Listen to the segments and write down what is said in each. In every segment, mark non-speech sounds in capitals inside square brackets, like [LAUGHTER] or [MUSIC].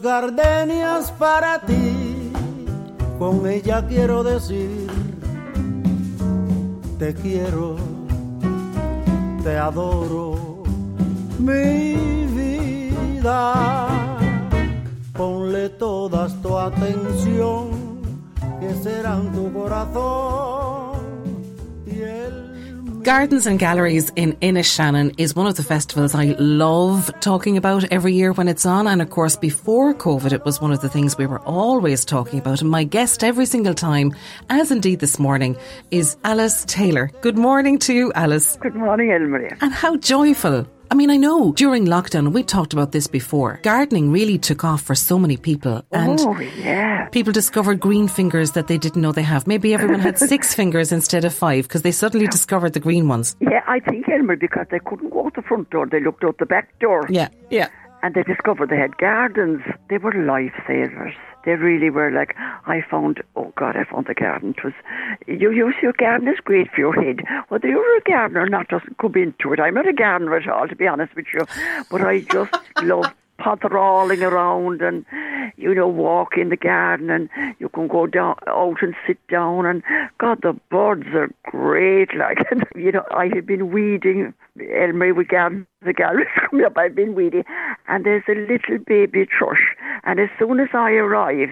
Gardenias para ti, con ella quiero decir, te quiero, te adoro, mi vida. Ponle todas tu atención, que serán tu corazón Gardens and Galleries in Inishannon is one of the festivals I love talking about every year when it's on. And of course, before COVID, it was one of the things we were always talking about. And my guest every single time, as indeed this morning, is Alice Taylor. Good morning to you, Alice. Good morning, Elmarie. And how joyful. I mean, I know during lockdown, we talked about this before. Gardening really took off for so many people. And oh, yeah. people discovered green fingers that they didn't know they have. Maybe everyone had six [LAUGHS] fingers instead of five because they suddenly discovered the green ones. Yeah, I think, Elmarie, because they couldn't go out the front door, they looked out the back door. Yeah, yeah. And they discovered they had gardens. They were lifesavers. They really were like, I found, oh God, I found the garden. It was, you use your garden is great for your head. Whether you're a gardener or not doesn't come into it. I'm not a gardener at all, to be honest with you. But I just [LAUGHS] love potheralling around and, you know, walk in the garden and you can go down, out and sit down and, God, the birds are great. [LAUGHS] Like, and, you know, I have been weeding, Elmarie, we garden, the galleries coming up, I've been weeding, and there's a little baby thrush. And as soon as I arrive,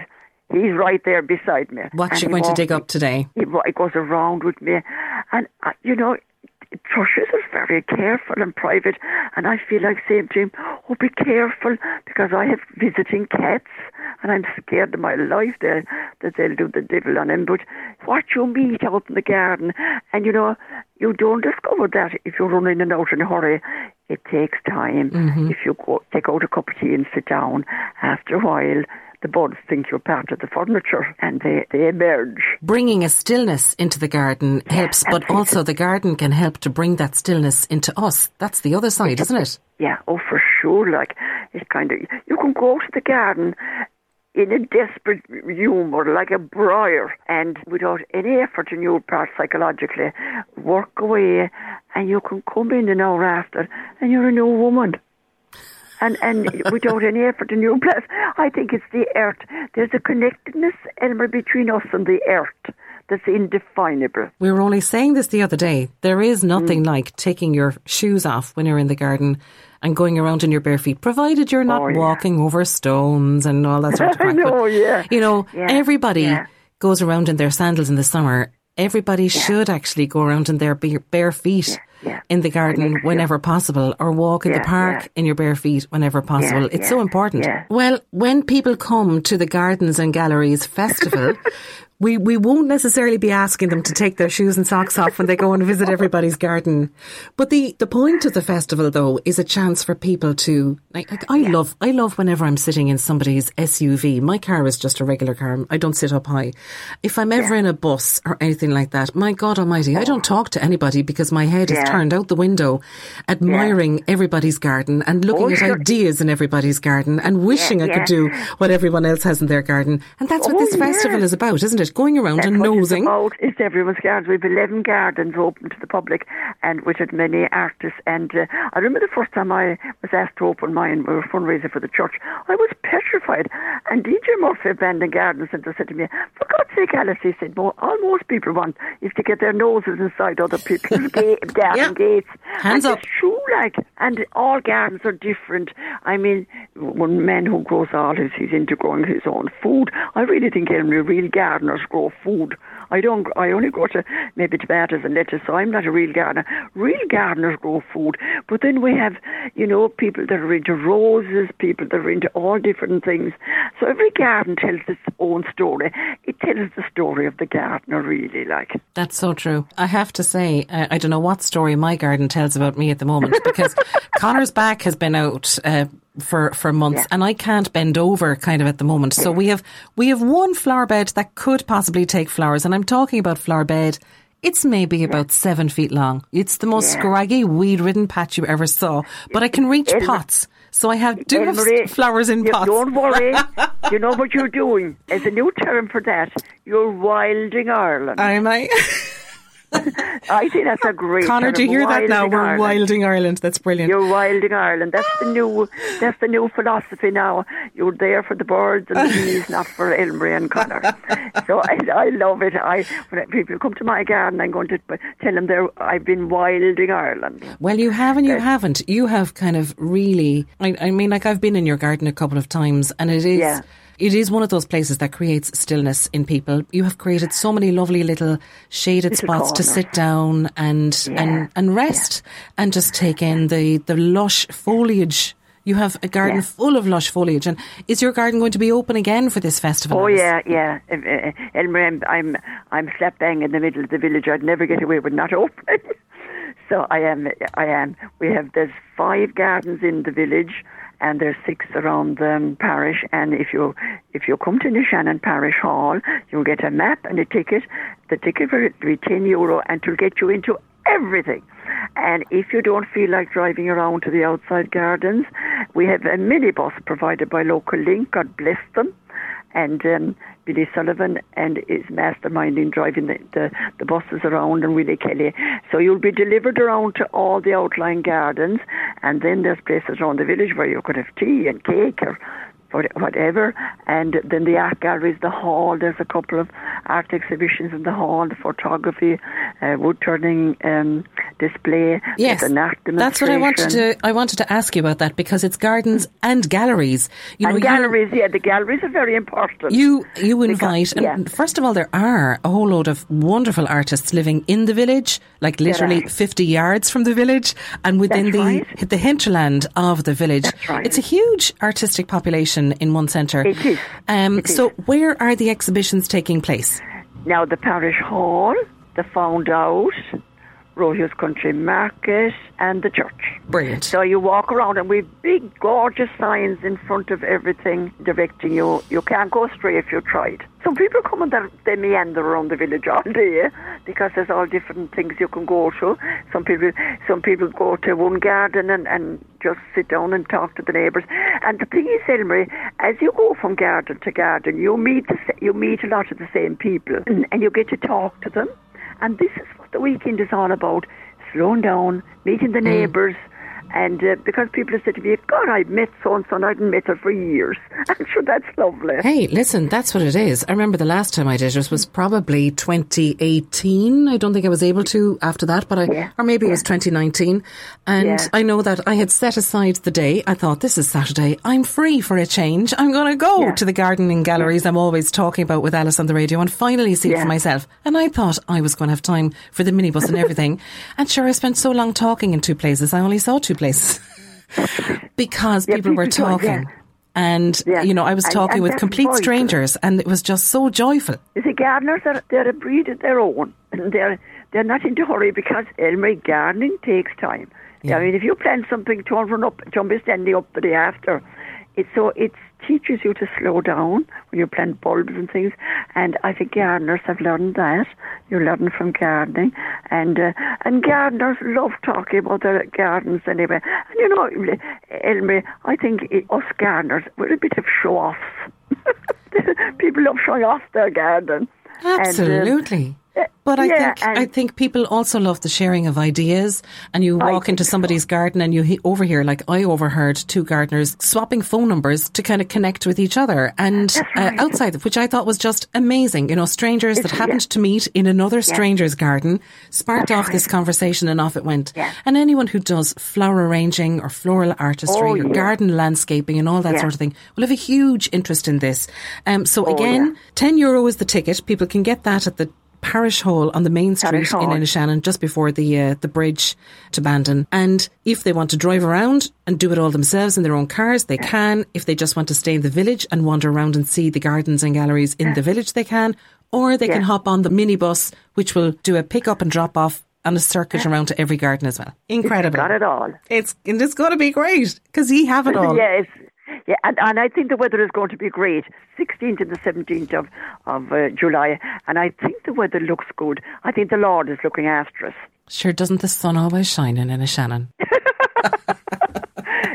He's right there beside me. What And you going to dig up today? He, he goes around with me, and uh, you know, thrushes are very careful and private, and I feel like saying to him, "Oh, be careful," because I have visiting cats, and I'm scared of my life that that they'll do the devil on him. But what you meet out in the garden, and you know, you don't discover that if you're running and out in a hurry. It takes time. Mm-hmm. If you go take out a cup of tea and sit down, after a while. The birds think you're part of the furniture and they, they emerge. Bringing a stillness into the garden helps, but also the garden can help to bring that stillness into us. That's the other side, isn't it? Yeah, oh, for sure. Like, it kind of, you can go to the garden in a desperate humour, like a briar, and without any effort on your part psychologically, work away, and you can come in an hour after, and you're a new woman. And and without any effort on your part, I think it's the earth. There's a connectedness, Elmer, between us and the earth that's indefinable. We were only saying this the other day. There is nothing Mm. like taking your shoes off when you're in the garden and going around in your bare feet, provided you're not Oh, yeah. walking over stones and all that sort of [LAUGHS] crap. know, yeah. You know, Yeah, everybody yeah. goes around in their sandals in the summer. Everybody should actually go around in their bare feet yeah. in the garden yeah. whenever possible or walk in the park yeah. in your bare feet whenever possible. Yeah, it's so important. yeah. Well, when people come to the Gardens and Galleries Festival, [LAUGHS] we, we won't necessarily be asking them to take their shoes and socks off when they go and visit everybody's garden. But the, the point of the festival, though, is a chance for people to. Like, like, I love I love whenever I'm sitting in somebody's SUV. My car is just a regular car. I don't sit up high. If I'm ever in a bus or anything like that, my God Almighty, I don't talk to anybody because my head is turned out the window, admiring everybody's garden and looking Oh, at sure. ideas in everybody's garden and wishing I yeah. could do what everyone else has in their garden. And that's what Oh, this yeah. festival is about, isn't it? It, going around That's and nosing. It's about. It's everyone's garden. We've 11 gardens open to the public and which had many artists. And uh, I remember the first time I was asked to open mine, we were fundraising for the church, I was petrified. And DJ Murphy of Bandon Garden Centre said to me, for God's sake, Alice, he said, well, all most people want is to get their noses inside other people's [LAUGHS] ga- garden Yeah. gates. Hands and up. It's true, like, and all gardens are different. I mean, one man who grows olives, he's into growing his own food. I really think only real gardeners grow food. I don't. I only grow to maybe tomatoes and lettuce, so I'm not a real gardener. Real gardeners grow food, but then we have, you know, people that are into roses, people that are into all different things. So every garden tells its own story. It tells the story of the gardener, really, like. That's so true. I have to say, uh, I don't know what story my garden tells about me at the moment because [LAUGHS] Connor's back has been out. Uh, for for months, Yeah. and I can't bend over kind of at the moment. So we have we have one flower bed that could possibly take flowers, and I'm talking about flower bed. It's maybe about seven feet long. It's the most Yeah. scraggy, weed-ridden patch you ever saw. But I can [LAUGHS] reach pots, so I have do have flowers in you- pots. Don't worry. [LAUGHS] you know what you're doing. There's a new term for that. You're wilding Ireland. Am I? [LAUGHS] I think that's a great Connor, do you hear that now? We're Ireland. wilding Ireland. That's brilliant. You're wilding Ireland. That's the new. That's the new philosophy now. You're there for the birds and the bees, [LAUGHS] not for Elmarie and Connor. so I, I love it. I when people come to my garden, I'm going to tell them they're. I've been wilding Ireland. Well, you have and you haven't. You have kind of really. I, I mean, like I've been in your garden a couple of times, and it is. Yeah. It is one of those places that creates stillness in people. You have created so many lovely little shaded Little spots to sit down and Yeah. and and rest and just take in the the lush foliage. You have a garden Yeah. full of lush foliage, and is your garden going to be open again for this festival? Oh yeah, yeah. Uh, uh, Elmer, I'm, I'm I'm slap bang in the middle of the village. I'd never get away with not [LAUGHS] opening. so I am. I am. We have there's five gardens in the village, and there's six around the um, parish. And if you if you come to Inishannon Parish Hall, you'll get a map and a ticket. The ticket will be ten euro, and to get you into everything. And if you don't feel like driving around to the outside gardens, we have a minibus provided by Local Link. God bless them and um, Billy Sullivan and is masterminding driving the, the, the buses around and Willie Kelly. So you'll be delivered around to all the outlying gardens and then there's places around the village where you could have tea and cake or whatever. And then the art galleries, the hall, there's a couple of art exhibitions in the hall, the photography, uh, wood turning um, display, Yes, an art that's what I wanted to. I wanted to ask you about that because it's gardens and galleries. You know, and you- galleries, yeah, the galleries are very important. You you Because- invite, and first of all, there are a whole load of wonderful artists living in the village, like literally fifty yards from the village, and within That's the right. the hinterland of the village. Right. It's a huge artistic population in one centre. It is. Um, It is. so, where are the exhibitions taking place? Now the parish hall, the found out, Rohio's Country Market, and the church. Brilliant. So you walk around and we've big gorgeous signs in front of everything directing you. You can't go astray if you tried. Some people come and they're- meander around the village [LAUGHS] all day eh? because there's all different things you can go to. Some people some people go to one garden and, and just sit down and talk to the neighbours. And the thing is, Elmarie, as you go from garden to garden, you meet the, you meet a lot of the same people and, and you get to talk to them. And this is the weekend is all about: slowing down, meeting the hmm. neighbours. And uh, because people have said to me, God, I've met so [LAUGHS] and so, and I haven't met her for years. I'm sure that's lovely. Hey, listen, that's what it is. I remember the last time I did it was probably 2018. I don't think I was able to after that, but I, Yeah, or maybe it was 2019. And Yeah. I know that I had set aside the day. I thought, this is Saturday. I'm free for a change. I'm going to go Yeah. to the gardening galleries I'm always talking about with Alice on the radio and finally see it for myself. And I thought I was going to have time for the minibus and [LAUGHS] everything. and sure, I spent so long talking in two places. I only saw two places [LAUGHS] because Yeah, people were people don't, yeah. talking. And, Yeah. you know, I was talking and with complete vital. strangers and it was just so joyful. You see, gardeners are they're a breed of their own, and they're they're not in a hurry because eh, Elmer gardening takes time. I mean, if you plant something, don't run up, don't be standing up the day after. It's so it teaches you to slow down when you plant bulbs and things. And I think gardeners have learned that. You learn from gardening, and uh, and gardeners love talking about their gardens anyway. And you know, Elmer, I think us gardeners we're a bit of show offs. [LAUGHS] People love showing off their garden. Absolutely. And, um, but I yeah, think I think people also love the sharing of ideas. And you walk into somebody's garden and you he- overhear, like I overheard two gardeners swapping phone numbers to kind of connect with each other and right. uh, outside, which I thought was just amazing. You know, strangers that happened yeah. to meet in another stranger's garden sparked That's off this conversation and off it went. And anyone who does flower arranging or floral artistry Oh, or garden landscaping and all that sort of thing will have a huge interest in this. Um, so Oh, again. 10 euro is the ticket. People can get that at the Parish Hall on the main street in. Inishannon, just before the uh, the bridge to Bandon. And if they want to drive around and do it all themselves in their own cars, they can. If they just want to stay in the village and wander around and see the gardens and galleries in the village, they can. Or they can hop on the minibus, which will do a pick up and drop off and a circuit around to every garden as well. Incredible. Got it all. It's and it's going to be great because he have it all. Yes. Yeah, and, and I think the weather is going to be great. 16th and the 17th of, of uh, July. And I think the weather looks good. I think the Lord is looking after us. Sure, doesn't the sun always shine in Inishannon? [LAUGHS]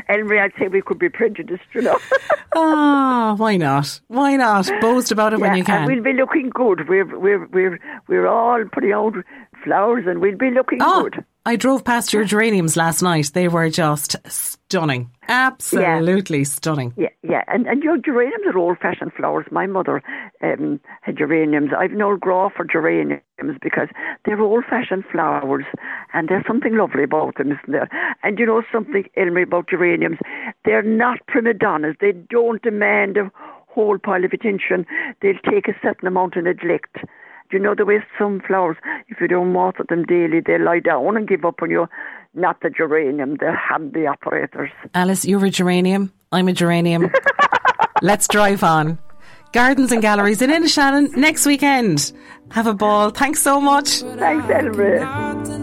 Ellery, I'd say we could be prejudiced, you know. [LAUGHS] Ah, why not? Why not? Boast about it when you can. And we'll be looking good. We're, we're, we're, we're all putting out flowers and we'll be looking Oh, good. I drove past your geraniums last night. They were just stunning. Absolutely stunning. Yeah, yeah, and and your geraniums are old-fashioned flowers. My mother um, had geraniums. I've old grow for geraniums because they're old-fashioned flowers, and there's something lovely about them, isn't there? And you know something, Elmy, about geraniums? They're not prima donnas. They don't demand a whole pile of attention. They'll take a certain amount of neglect. You know the way some flowers, if you don't water them daily, they lie down and give up on you. Not the geranium, the handy operators. Alice, you're a geranium. I'm a geranium. [LAUGHS] Let's drive on. Gardens and galleries in Inishannon next weekend. Have a ball. Thanks so much. Thanks, Elmer.